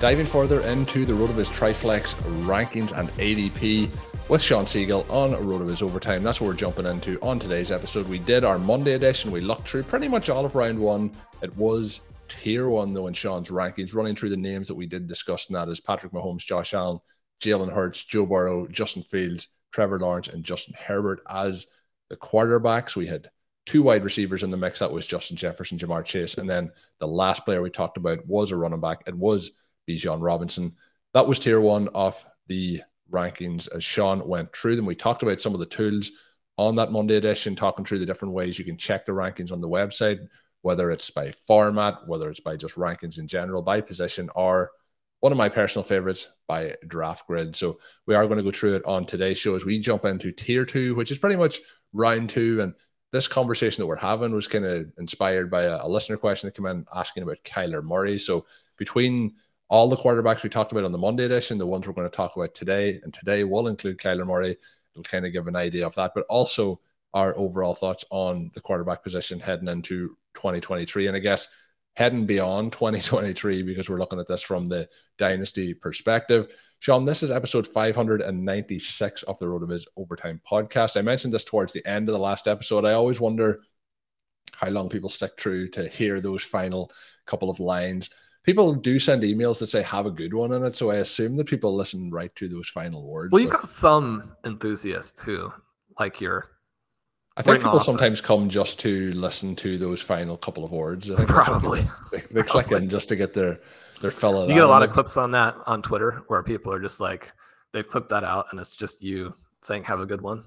Diving further into the RotoViz Triflex rankings and ADP with Shawn Siegele on RotoViz Overtime. That's what we're jumping into on today's episode. We did our Monday edition. We looked through pretty much all of round one. It was tier one, though, in Shawn's rankings, running through the names that we did discuss, and that is Patrick Mahomes, Josh Allen, Jalen Hurts, Joe Burrow, Justin Fields, Trevor Lawrence, and Justin Herbert as the quarterbacks. We had two wide receivers in the mix. That was Justin Jefferson, Ja'Marr Chase. And then the last player we talked about was a running back. It was Bijan Robinson. That was tier one of the rankings as Shawn went through them. We talked about some of the tools on that Monday edition, talking through the different ways you can check the rankings on the website, whether it's by format, whether it's by just rankings in general, by position, or one of my personal favorites by draft grid. So we are going to go through it on today's show as we jump into tier two, which is pretty much round two. And this conversation that we're having was kind of inspired by a, a listener question that came in asking about Kyler Murray. So between all the quarterbacks we talked about on the Monday edition, the ones we're going to talk about today, and today will include Kyler Murray. It'll kind of give an idea of that, but also our overall thoughts on the quarterback position heading into 2023. And I guess heading beyond 2023, because we're looking at this from the dynasty perspective. Shawn, this is episode 596 of the RotoViz Overtime podcast. I mentioned this towards the end of the last episode. I always wonder how long people stick through to hear those final couple of lines people do send emails that say have a good one in it. So I assume that people listen right to those final words. Well, you've got some enthusiasts too, like your. I think people sometimes come just to listen to those final couple of words. Probably. They, they click Probably. in just to get their their fellow. You get a lot of clips on that on Twitter where people are just like they've clipped that out and it's just you saying have a good one.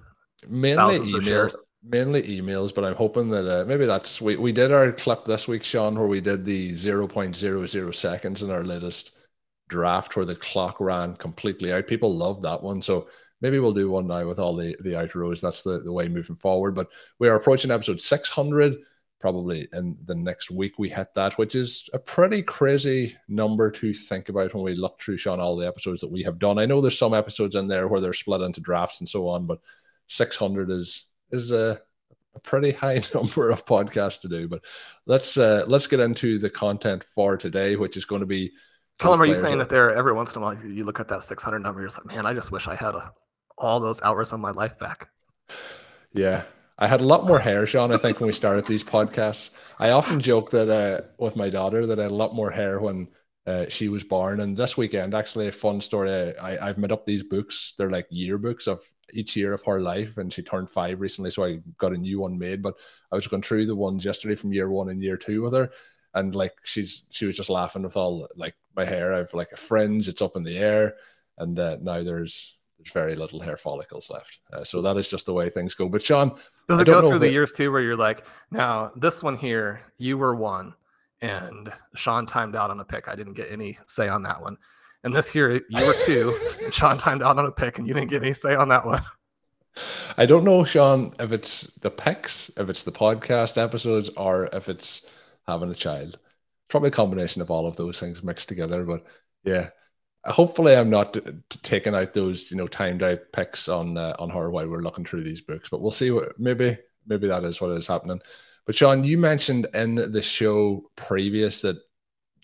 mainly thousands emails. Mainly emails, but I'm hoping that uh, maybe that's we, we did our clip this week, Shawn, where we did the 0.00 seconds in our latest draft where the clock ran completely out. People love that one. So maybe we'll do one now with all the, the outros. That's the, the way moving forward. But we are approaching episode 600. Probably in the next week we hit that, which is a pretty crazy number to think about when we look through Shawn all the episodes that we have done. I know there's some episodes in there where they're split into drafts and so on, but 600 is is a, a pretty high number of podcasts to do. But let's uh, let's get into the content for today, which is going to be. Colm, are you saying that there every once in a while you- you look at that 600 number, you're like, man, I just wish I had a, all those hours of my life back. Yeah. I had a lot more hair, Shawn, I think, when we started these podcasts. I often joke that uh, with my daughter that I had a lot more hair when uh, she was born. And this weekend, actually, a fun story. I, I've made up these books. They're like yearbooks of each year of her life. And she turned five recently. So I got a new one made. But I was going through the ones yesterday from year one and year two with her. And like she's she was just laughing with all like my hair. I've like a fringe, it's up in the air. And uh, now there's there's very little hair follicles left. Uh, so that is just the way things go. But Shawn, Does it go through the it- years too, where you're like, now this one here, you were one, and Shawn timed out on a pick. I didn't get any say on that one. And this here, you were two, Shawn timed out on a pick, and you didn't get any say on that one. I don't know, Shawn, if it's the picks, if it's the podcast episodes, or if it's having a child. Probably a combination of all of those things mixed together. But yeah, hopefully I'm not taking out those you know timed out picks on uh, on her while we're looking through these books, but we'll see what maybe maybe that is what is happening. But Shawn, you mentioned in the show previous that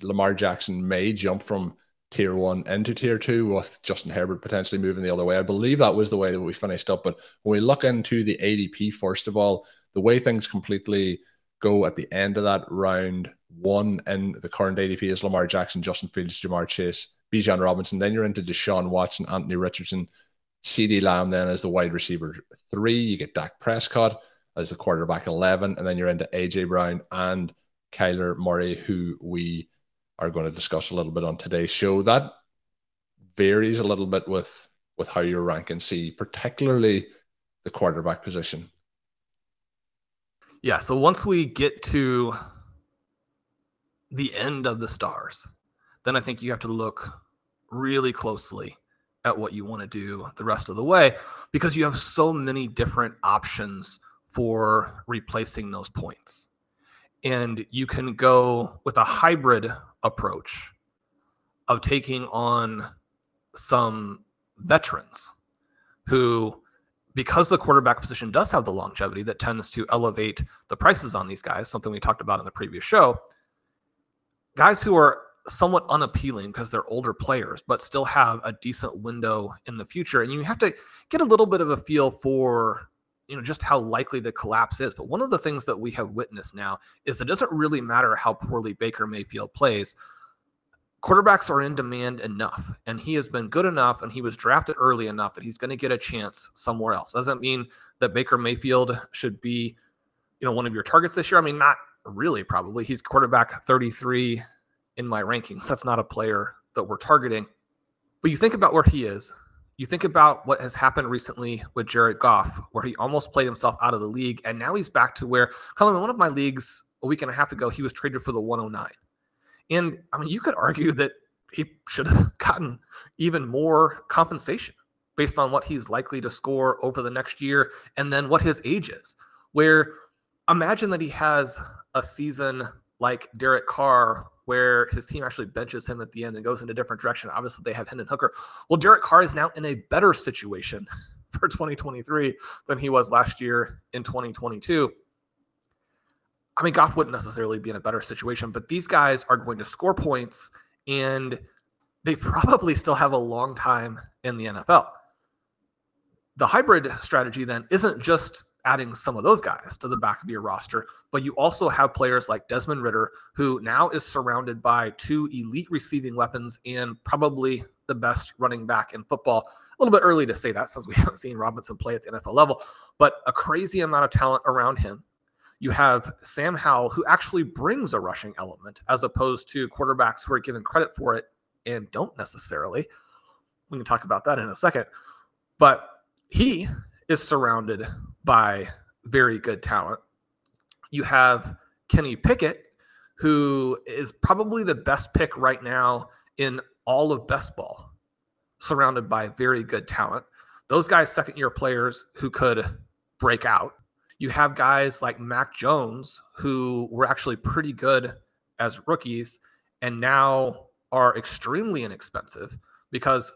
Lamar Jackson may jump from tier one into tier two with Justin Herbert potentially moving the other way. I believe that was the way that we finished up. But when we look into the ADP, first of all, the way things completely go at the end of that round one and the current ADP is Lamar Jackson, Justin Fields, Ja'Marr Chase, Bijan Robinson. Then you're into Deshaun Watson, Anthony Richardson, CeeDee Lamb, then as the wide receiver three. You get Dak Prescott as the quarterback 11. And then you're into AJ Brown and Kyler Murray, who we are going to discuss a little bit on today's show. That varies a little bit with with how you're ranking C, particularly the quarterback position. Yeah. So once we get to the end of the stars, then I think you have to look really closely at what you want to do the rest of the way because you have so many different options for replacing those points. And you can go with a hybrid approach of taking on some veterans who, because the quarterback position does have the longevity that tends to elevate the prices on these guys, something we talked about in the previous show, guys who are somewhat unappealing because they're older players, but still have a decent window in the future. And you have to get a little bit of a feel for you know just how likely the collapse is. But one of the things that we have witnessed now is it doesn't really matter how poorly Baker Mayfield plays. Quarterbacks are in demand enough, and he has been good enough, and he was drafted early enough that he's going to get a chance somewhere else. Doesn't mean that Baker Mayfield should be, you know, one of your targets this year. I mean, not really. Probably he's quarterback 33 in my rankings. That's not a player that we're targeting. But you think about where he is, you think about what has happened recently with Jared Goff, where he almost played himself out of the league, and now he's back to where, Colm, in one of my leagues a week and a half ago, he was traded for the 109. And I mean, you could argue that he should have gotten even more compensation based on what he's likely to score over the next year and then what his age is. Where imagine that he has a season like Derek Carr where his team actually benches him at the end and goes in a different direction. Obviously, they have Hendon Hooker. Well, Derek Carr is now in a better situation for 2023 than he was last year in 2022. I mean, Goff wouldn't necessarily be in a better situation, but these guys are going to score points and they probably still have a long time in the NFL. The hybrid strategy then isn't just adding some of those guys to the back of your roster. But you also have players like Desmond Ridder, who now is surrounded by two elite receiving weapons and probably the best running back in football. A little bit early to say that since we haven't seen Robinson play at the NFL level, but a crazy amount of talent around him. You have Sam Howell, who actually brings a rushing element as opposed to quarterbacks who are given credit for it and don't necessarily. We can talk about that in a second. But he is surrounded by very good talent. You have Kenny Pickett, who is probably the best pick right now in all of best ball, surrounded by very good talent. Those guys, second year players who could break out. You have guys like Mac Jones, who were actually pretty good as rookies and now are extremely inexpensive because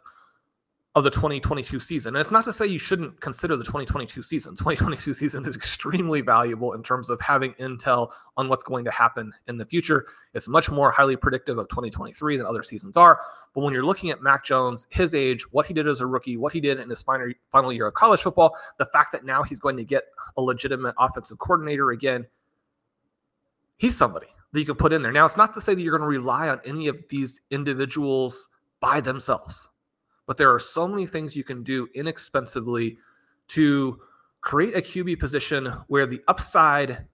of the 2022 season. And it's not to say you shouldn't consider the 2022 season. 2022 season is extremely valuable in terms of having intel on what's going to happen in the future. It's much more highly predictive of 2023 than other seasons are. But when you're looking at Mac Jones, his age, what he did as a rookie, what he did in his final, final year of college football, the fact that now he's going to get a legitimate offensive coordinator again, he's somebody that you can put in there. Now, it's not to say that you're going to rely on any of these individuals by themselves but there are so many things you can do inexpensively to create a QB position where the upside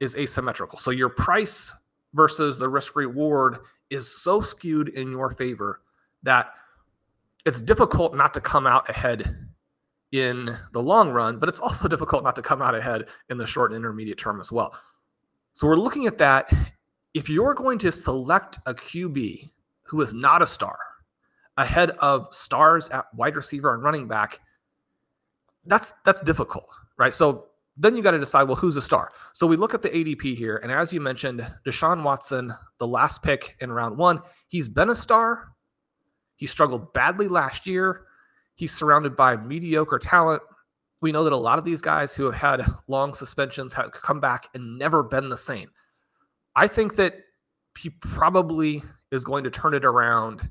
is asymmetrical. So your price versus the risk reward is so skewed in your favor that it's difficult not to come out ahead in the long run, but it's also difficult not to come out ahead in the short and intermediate term as well. So we're looking at that. If you're going to select a QB who is not a star, ahead of stars at wide receiver and running back, that's that's difficult, right? So then you got to decide, well, who's a star? So we look at the ADP here, and as you mentioned, Deshaun Watson, the last pick in round one, he's been a star. He struggled badly last year. He's surrounded by mediocre talent. We know that a lot of these guys who have had long suspensions have come back and never been the same. I think that he probably is going to turn it around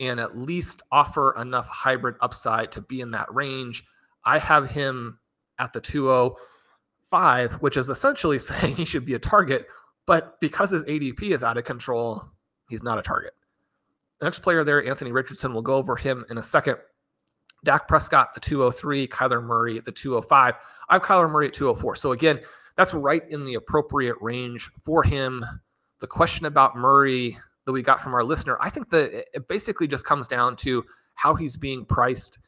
and at least offer enough hybrid upside to be in that range. I have him at the 205, which is essentially saying he should be a target, but because his ADP is out of control, he's not a target. The next player there, Anthony Richardson, we'll go over him in a second. Dak Prescott, the 203, Kyler Murray the 205. I have Kyler Murray at 204. So again, that's right in the appropriate range for him. The question about Murray that we got from our listener, I think that it basically just comes down to how he's being priced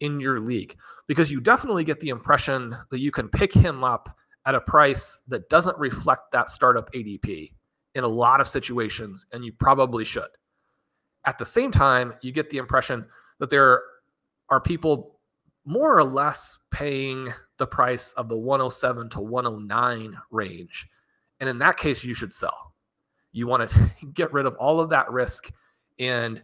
in your league because you definitely get the impression that you can pick him up at a price that doesn't reflect that startup ADP in a lot of situations, and you probably should. At the same time, you get the impression that there are people more or less paying the price of the 107 to 109 range. And in that case, you should sell. You want to get rid of all of that risk and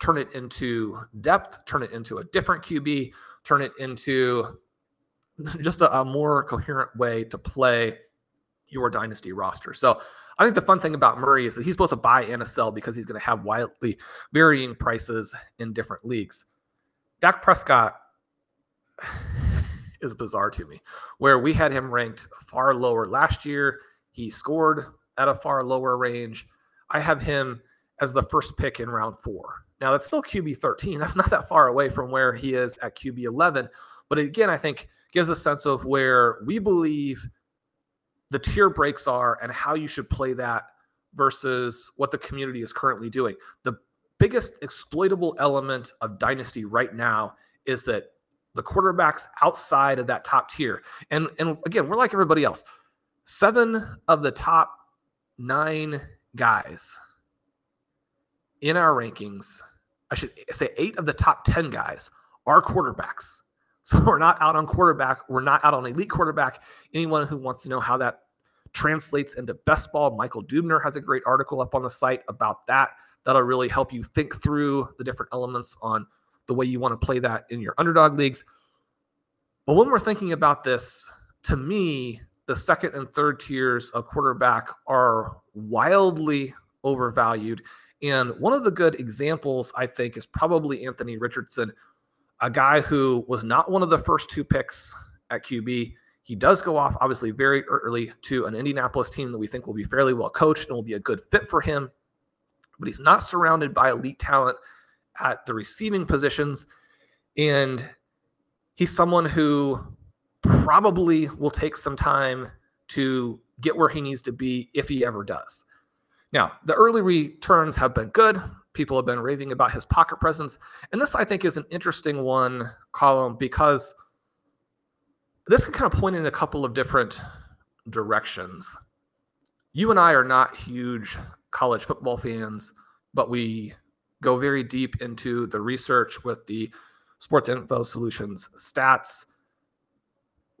turn it into depth, turn it into a different QB, turn it into just a, a more coherent way to play your dynasty roster. So I think the fun thing about Murray is that he's both a buy and a sell because he's going to have wildly varying prices in different leagues. Dak Prescott is bizarre to me, where we had him ranked far lower last year. He scored at a far lower range. I have him as the first pick in round four. Now, that's still QB 13. That's not that far away from where he is at QB 11. But again, I think gives a sense of where we believe the tier breaks are and how you should play that versus what the community is currently doing. The biggest exploitable element of Dynasty right now is that the quarterbacks outside of that top tier. And and again, we're like everybody else. Seven of the top nine guys in our rankings, I should say eight of the top 10 guys are quarterbacks. So we're not out on quarterback. We're not out on elite quarterback. Anyone who wants to know how that translates into best ball, Michael Dubner has a great article up on the site about that. That'll really help you think through the different elements on the way you want to play that in your underdog leagues. But when we're thinking about this, to me, the second and third tiers of quarterback are wildly overvalued. And one of the good examples, I think, is probably Anthony Richardson, a guy who was not one of the first two picks at QB. He does go off, obviously, very early to an Indianapolis team that we think will be fairly well coached and will be a good fit for him. But he's not surrounded by elite talent at the receiving positions. And he's someone who probably will take some time to get where he needs to be if he ever does. Now, the early returns have been good. People have been raving about his pocket presence. And this, I think, is an interesting one, Colm because this can kind of point in a couple of different directions. You and I are not huge college football fans, but we go very deep into the research with the Sports Info Solutions stats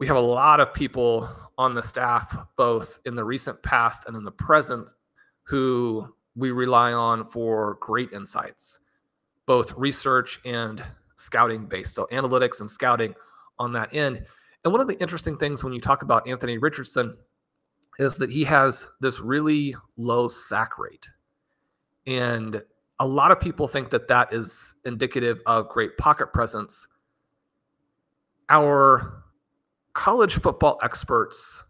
we have a lot of people on the staff, both in the recent past and in the present, who we rely on for great insights, both research and scouting based. So, analytics and scouting on that end. And one of the interesting things when you talk about Anthony Richardson is that he has this really low sack rate. And a lot of people think that that is indicative of great pocket presence. Our college football experts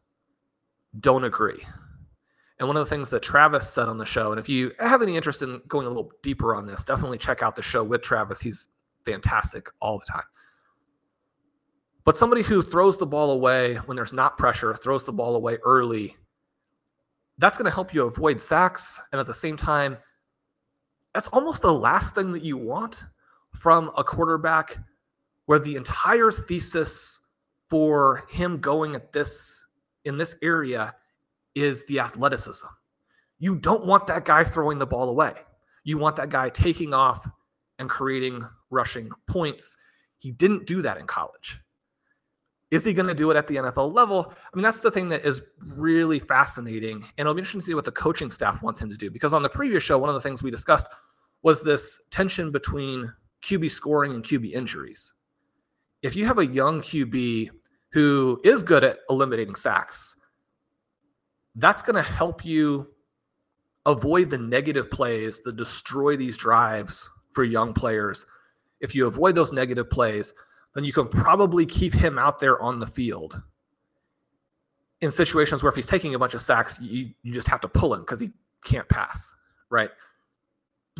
don't agree. And one of the things that Travis said on the show, and if you have any interest in going a little deeper on this, definitely check out the show with Travis. He's fantastic all the time. But somebody who throws the ball away when there's not pressure, throws the ball away early, that's going to help you avoid sacks. And at the same time, that's almost the last thing that you want from a quarterback where the entire thesis for him going at this in this area is the athleticism. You don't want that guy throwing the ball away. You want that guy taking off and creating rushing points. He didn't do that in college. Is he going to do it at the NFL level? I mean, that's the thing that is really fascinating. And it'll be interesting to see what the coaching staff wants him to do. Because on the previous show, one of the things we discussed was this tension between QB scoring and QB injuries. If you have a young QB who is good at eliminating sacks, that's going to help you avoid the negative plays that destroy these drives for young players. If you avoid those negative plays, then you can probably keep him out there on the field. In situations where if he's taking a bunch of sacks, you, you just have to pull him because he can't pass, right?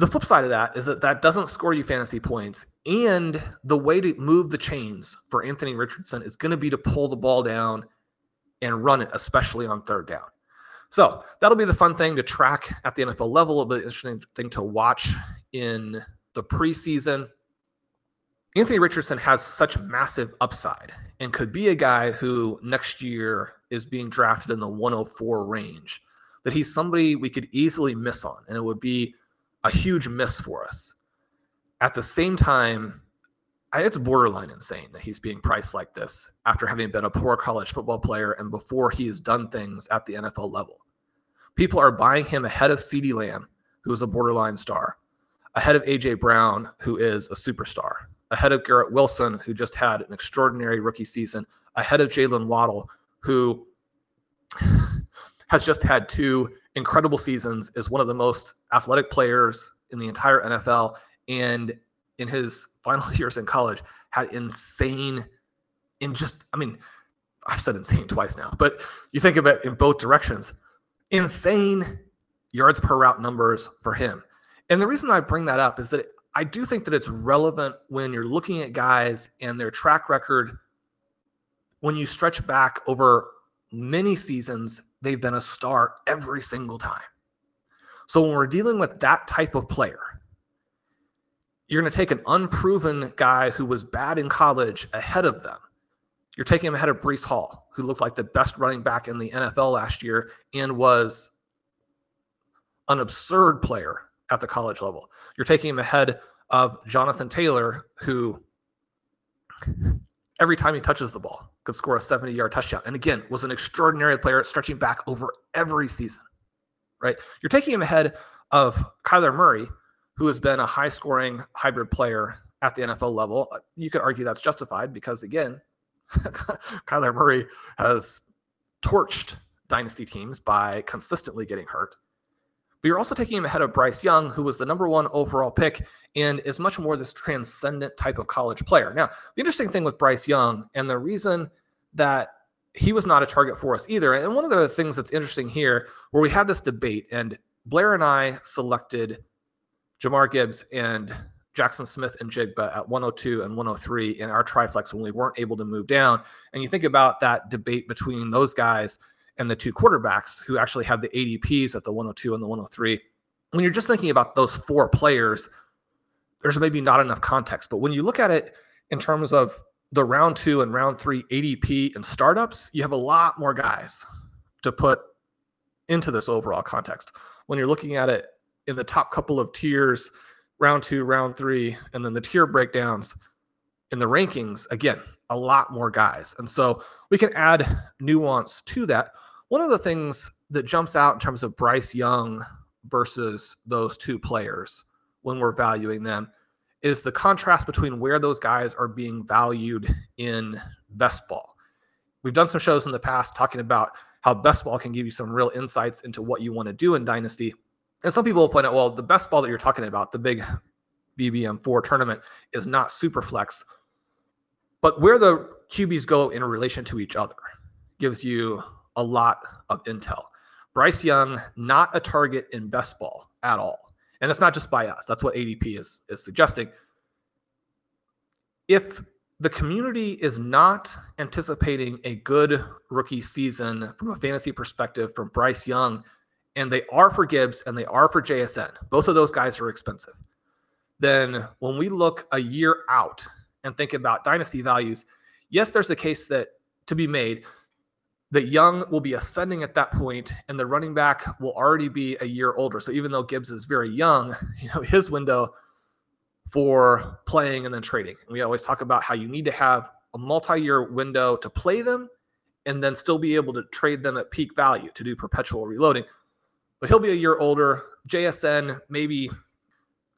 The flip side of that is that that doesn't score you fantasy points. And the way to move the chains for Anthony Richardson is going to be to pull the ball down and run it, especially on third down. So that'll be the fun thing to track at the NFL level. Be an interesting thing to watch in the preseason. Anthony Richardson has such massive upside and could be a guy who next year is being drafted in the 104 range that he's somebody we could easily miss on and it would be a huge miss for us. At the same time, it's borderline insane that he's being priced like this after having been a poor college football player and before he has done things at the NFL level. People are buying him ahead of CeeDee Lamb, who is a borderline star, ahead of AJ Brown, who is a superstar, ahead of Garrett Wilson, who just had an extraordinary rookie season, ahead of Jaylen Waddle, who has just had two incredible seasons, is one of the most athletic players in the entire NFL, and in his final years in college had insane in just I mean I've said insane twice now, but you think of it in both directions. Insane yards per route numbers for him. And the reason I bring that up is that I do think that it's relevant when you're looking at guys and their track record when you stretch back over many seasons, they've been a star every single time. So when we're dealing with that type of player, you're going to take an unproven guy who was bad in college ahead of them. You're taking him ahead of Breece Hall, who looked like the best running back in the NFL last year and was an absurd player at the college level. You're taking him ahead of Jonathan Taylor, who every time he touches the ball could score a 70 yard touchdown. And again, was an extraordinary player stretching back over every season, right? You're taking him ahead of Kyler Murray, who has been a high scoring hybrid player at the NFL level. Uh, you could argue that's justified because, again, Kyler Murray has torched dynasty teams by consistently getting hurt. But you're also taking him ahead of Bryce Young, who was the number one overall pick and is much more this transcendent type of college player. Now, the interesting thing with Bryce Young, and the reason that he was not a target for us either, and one of the things that's interesting here, where we had this debate, and Blair and I selected Jahmyr Gibbs and Jackson Smith-Njigba at 102 and 103 in our triflex when we weren't able to move down. And you think about that debate between those guys and the two quarterbacks who actually have the ADPs at the 102 and the 103. When you're just thinking about those four players, there's maybe not enough context. But when you look at it in terms of the round two and round three ADP and startups, you have a lot more guys to put into this overall context. When you're looking at it in the top couple of tiers, round two, round three, and then the tier breakdowns in the rankings, again, a lot more guys. And so we can add nuance to that. One of the things that jumps out in terms of Bryce Young versus those two players when we're valuing them is the contrast between where those guys are being valued in best ball. We've done some shows in the past talking about how best ball can give you some real insights into what you want to do in Dynasty. And some people will point out, well, the best ball that you're talking about, the big BBM4 tournament, is not super flex. But where the QBs go in relation to each other gives you a lot of intel. Bryce Young, not a target in best ball at all. And it's not just by us. That's what ADP is, is suggesting. If the community is not anticipating a good rookie season from a fantasy perspective from Bryce Young and they are for Gibbs and they are for JSN, both of those guys are expensive. Then when we look a year out and think about dynasty values, yes, there's a case that to be made that Young will be ascending at that point, and the running back will already be a year older. So even though Gibbs is very young, you know his window for playing and then trading. And we always talk about how you need to have a multi-year window to play them, and then still be able to trade them at peak value to do perpetual reloading but he'll be a year older. JSN maybe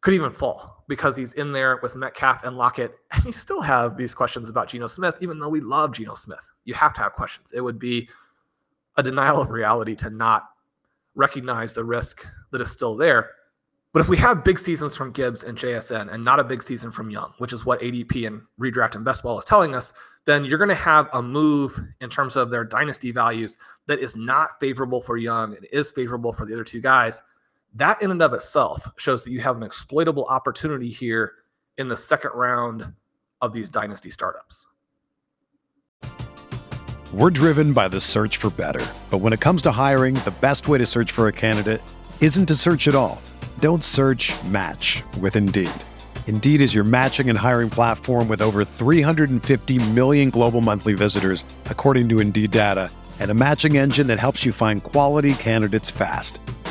could even fall because he's in there with Metcalf and Lockett. And you still have these questions about Geno Smith, even though we love Geno Smith. You have to have questions. It would be a denial of reality to not recognize the risk that is still there. But if we have big seasons from Gibbs and JSN and not a big season from Young, which is what ADP and redraft and best ball is telling us, then you're going to have a move in terms of their dynasty values that is not favorable for Young and is favorable for the other two guys. That in and of itself shows that you have an exploitable opportunity here in the second round of these dynasty startups. We're driven by the search for better. But when it comes to hiring, the best way to search for a candidate isn't to search at all. Don't search match with Indeed. Indeed is your matching and hiring platform with over 350 million global monthly visitors, according to Indeed data, and a matching engine that helps you find quality candidates fast.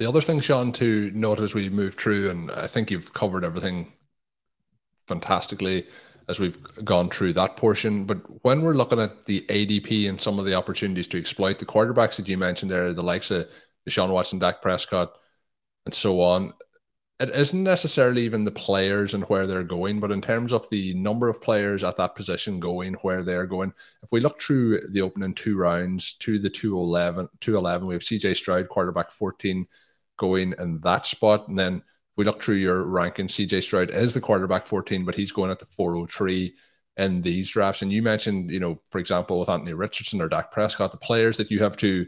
The other thing, Shawn, to note as we move through, and I think you've covered everything fantastically as we've gone through that portion. But when we're looking at the ADP and some of the opportunities to exploit the quarterbacks that you mentioned there, the likes of Deshaun Watson, Dak Prescott, and so on, it isn't necessarily even the players and where they're going, but in terms of the number of players at that position going, where they're going. If we look through the opening two rounds to the 211, 211 we have CJ Stroud, quarterback 14, going in that spot. And then we look through your ranking, CJ Stroud is the quarterback 14, but he's going at the 403 in these drafts. And you mentioned, you know, for example, with Anthony Richardson or Dak Prescott, the players that you have to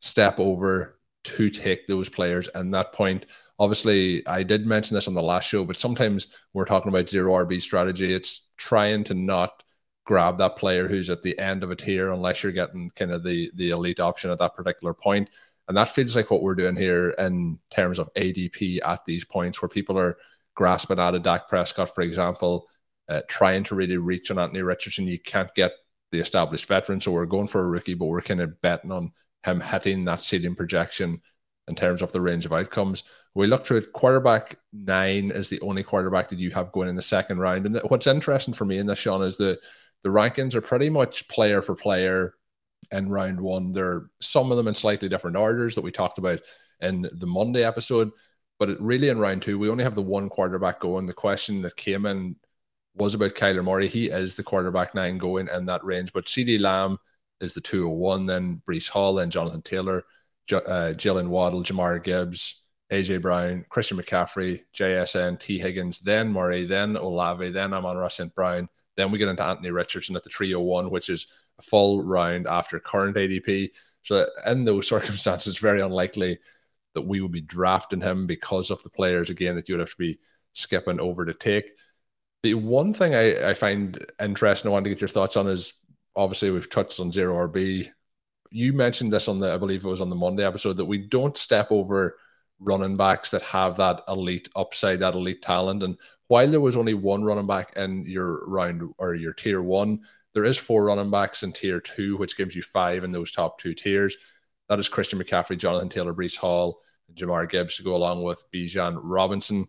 step over to take those players. And that point, obviously, I did mention this on the last show, but sometimes we're talking about zero RB strategy. It's trying to not grab that player who's at the end of a tier unless you're getting kind of the the elite option at that particular point. And that feels like what we're doing here in terms of ADP at these points where people are grasping at a Dak Prescott, for example, uh, trying to really reach on Anthony Richardson. You can't get the established veteran. So we're going for a rookie, but we're kind of betting on him hitting that seeding projection in terms of the range of outcomes. We look through it, quarterback nine is the only quarterback that you have going in the second round. And what's interesting for me in this, Shawn, is the the rankings are pretty much player for player in round one. There are some of them in slightly different orders that we talked about in the Monday episode. But really, in round two, we only have the one quarterback going. The question that came in was about Kyler Murray. He is the quarterback nine going in that range. But CeeDee Lamb is the 201, then Breece Hall, then Jonathan Taylor, J- uh, Jaylen Waddle, Jahmyr Gibbs, AJ Brown, Christian McCaffrey, JSN, Tee Higgins, then Murray, then Olave, then Amon-Ra St. Brown. Then we get into Anthony Richardson at the 301, which is full round after current ADP. So in those circumstances, very unlikely that we would be drafting him because of the players again that you would have to be skipping over to take. The one thing I, I find interesting, I want to get your thoughts on is obviously we've touched on zero RB. You mentioned this on the, I believe it was on the Monday episode, that we don't step over running backs that have that elite upside, that elite talent. And while there was only one running back in your round or your tier one, there is four running backs in tier two, which gives you five in those top two tiers. That is Christian McCaffrey, Jonathan Taylor, Breece Hall, and Jahmyr Gibbs to go along with Bijan Robinson.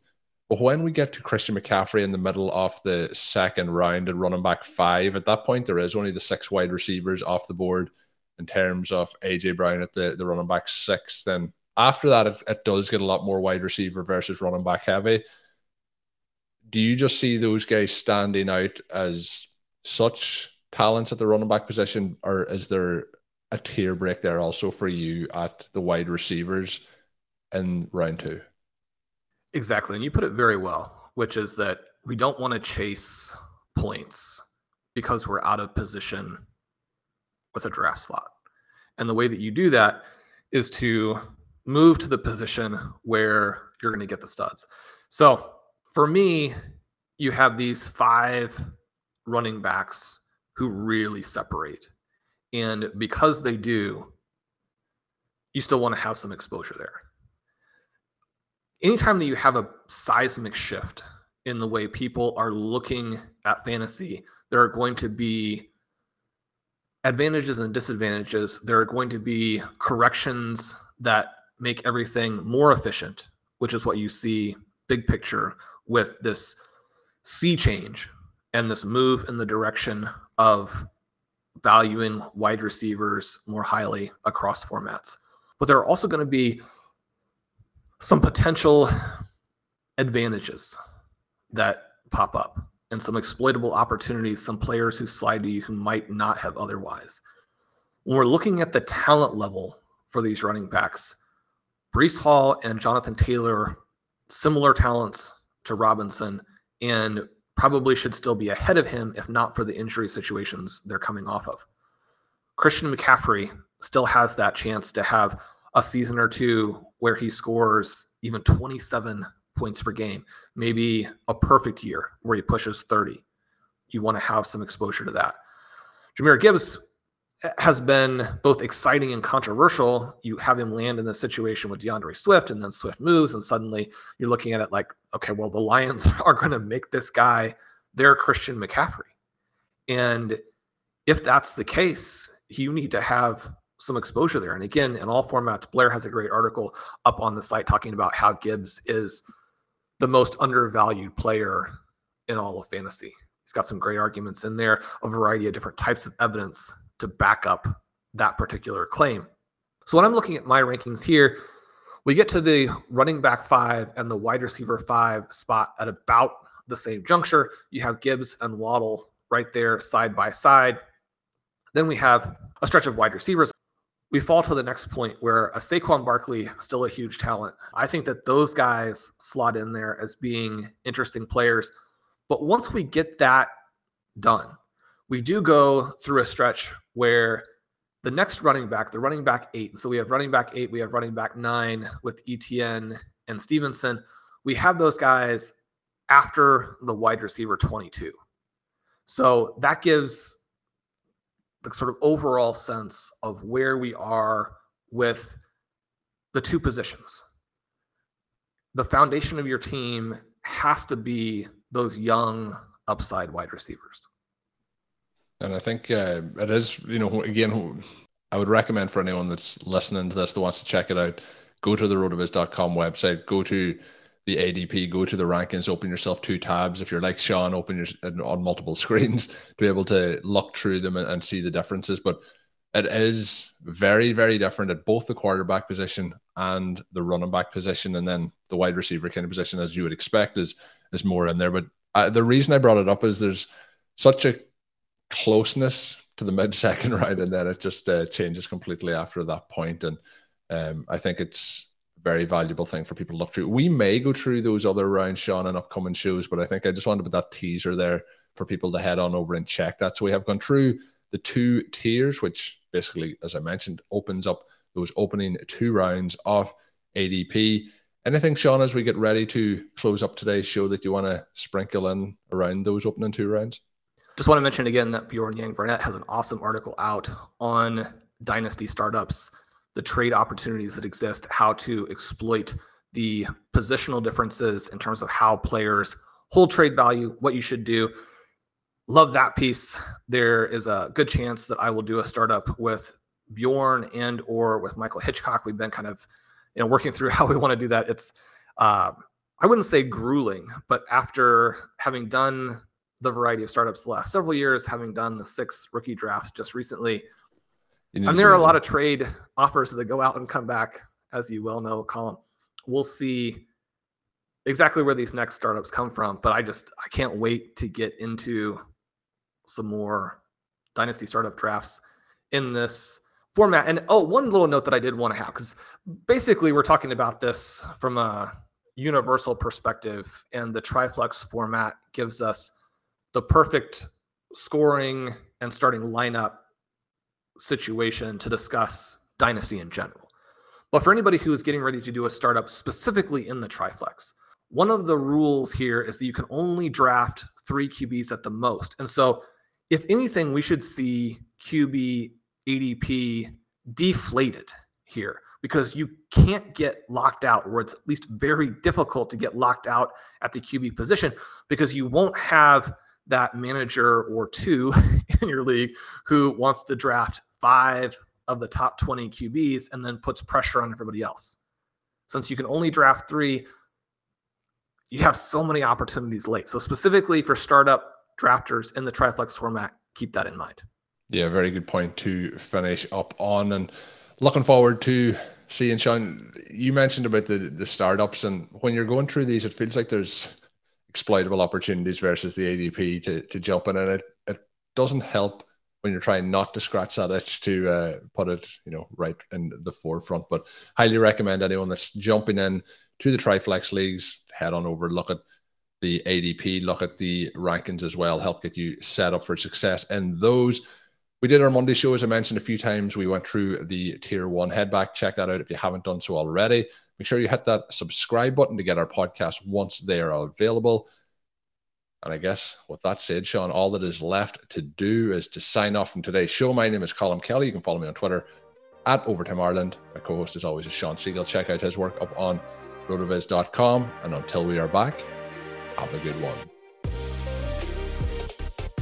But when we get to Christian McCaffrey in the middle of the second round and running back five, at that point there is only the six wide receivers off the board in terms of AJ Brown at the, the running back six. Then after that, it, it does get a lot more wide receiver versus running back heavy. Do you just see those guys standing out as such talents at the running back position, or is there a tier break there also for you at the wide receivers in round two? Exactly. And you put it very well, which is that we don't want to chase points because we're out of position with a draft slot. And the way that you do that is to move to the position where you're going to get the studs. So for me, you have these five running backs who really separate. And because they do, you still want to have some exposure there. Anytime that you have a seismic shift in the way people are looking at fantasy, there are going to be advantages and disadvantages. There are going to be corrections that make everything more efficient, which is what you see big picture with this sea change and this move in the direction of valuing wide receivers more highly across formats. But there are also going to be some potential advantages that pop up and some exploitable opportunities, some players who slide to you who might not have otherwise. When we're looking at the talent level for these running backs, Breece Hall and Jonathan Taylor, similar talents to Robinson, and probably should still be ahead of him if not for the injury situations they're coming off of. Christian McCaffrey still has that chance to have a season or two where he scores even 27 points per game, maybe a perfect year where he pushes 30. You want to have some exposure to that. Jahmyr Gibbs has been both exciting and controversial. You have him land in the situation with DeAndre Swift, and then Swift moves, and suddenly you're looking at it like, okay, well, the Lions are going to make this guy their Christian McCaffrey. And if that's the case, you need to have some exposure there. And again, in all formats, Blair has a great article up on the site talking about how Gibbs is the most undervalued player in all of fantasy. He's got some great arguments in there, a variety of different types of evidence to back up that particular claim. So when I'm looking at my rankings here, we get to the running back five and the wide receiver five spot at about the same juncture. You have Gibbs and Waddle right there side by side. Then we have a stretch of wide receivers. We fall to the next point where a Saquon Barkley, still a huge talent. I think that those guys slot in there as being interesting players. But once we get that done, we do go through a stretch where the next running back, the running back eight, so we have running back eight, we have running back nine with ETN and Stevenson. We have those guys after the wide receiver 22. So that gives the sort of overall sense of where we are with the two positions. The foundation of your team has to be those young upside wide receivers. And I think uh, it is, you know, again, I would recommend for anyone that's listening to this that wants to check it out, go to the rotoviz.com website, go to the ADP, go to the rankings, open yourself two tabs. If you're like Shawn, open your on multiple screens to be able to look through them and, and see the differences. But it is very, very different at both the quarterback position and the running back position, and then the wide receiver kind of position, as you would expect, is is more in there. But uh, the reason I brought it up is there's such a closeness to the mid second round, and then it just uh, changes completely after that point. And um, I think it's a very valuable thing for people to look through. We may go through those other rounds, Shawn, in upcoming shows, but I think I just wanted to put that teaser there for people to head on over and check that. So we have gone through the two tiers, which basically, as I mentioned, opens up those opening two rounds of ADP. Anything, Shawn, as we get ready to close up today's show that you want to sprinkle in around those opening two rounds? Just want to mention again that Bjorn Yang Burnett has an awesome article out on dynasty startups, the trade opportunities that exist, how to exploit the positional differences in terms of how players hold trade value, what you should do. Love that piece. There is a good chance that I will do a startup with Bjorn and or with Michael Hitchcock. We've been kind of you know working through how we want to do that. It's uh, I wouldn't say grueling, but after having done the variety of startups the last several years, having done the six rookie drafts just recently. And there are a lot of trade offers that go out and come back, as you well know, Colm. We'll see exactly where these next startups come from, but I just I can't wait to get into some more dynasty startup drafts in this format. And oh, one little note that I did want to have because basically we're talking about this from a universal perspective, and the Triflex format gives us the perfect scoring and starting lineup situation to discuss dynasty in general. But for anybody who is getting ready to do a startup specifically in the Triflex, one of the rules here is that you can only draft three QBs at the most. And so, if anything, we should see QB ADP deflated here because you can't get locked out, or it's at least very difficult to get locked out at the QB position because you won't have that manager or two in your league who wants to draft five of the top 20 QBs and then puts pressure on everybody else. Since you can only draft three, you have so many opportunities late. So, specifically for startup drafters in the Triflex format, keep that in mind. Yeah, very good point to finish up on. And looking forward to seeing Shawn. You mentioned about the the startups, and when you're going through these, it feels like there's exploitable opportunities versus the ADP to to jump in, and it it doesn't help when you're trying not to scratch that itch to uh, put it, you know, right in the forefront. But highly recommend anyone that's jumping in to the Triflex leagues head on over, look at the ADP, look at the rankings as well, help get you set up for success And those. We did our Monday show, as I mentioned a few times. We went through the tier one. Head back, check that out if you haven't done so already. Make sure you hit that subscribe button to get our podcast once they are available. And I guess with that said, Shawn, all that is left to do is to sign off from today's show. My name is Colm Kelly. You can follow me on Twitter at Overtime Ireland. My co host, is always, is Shawn Siegele. Check out his work up on rotoviz.com. And until we are back, have a good one.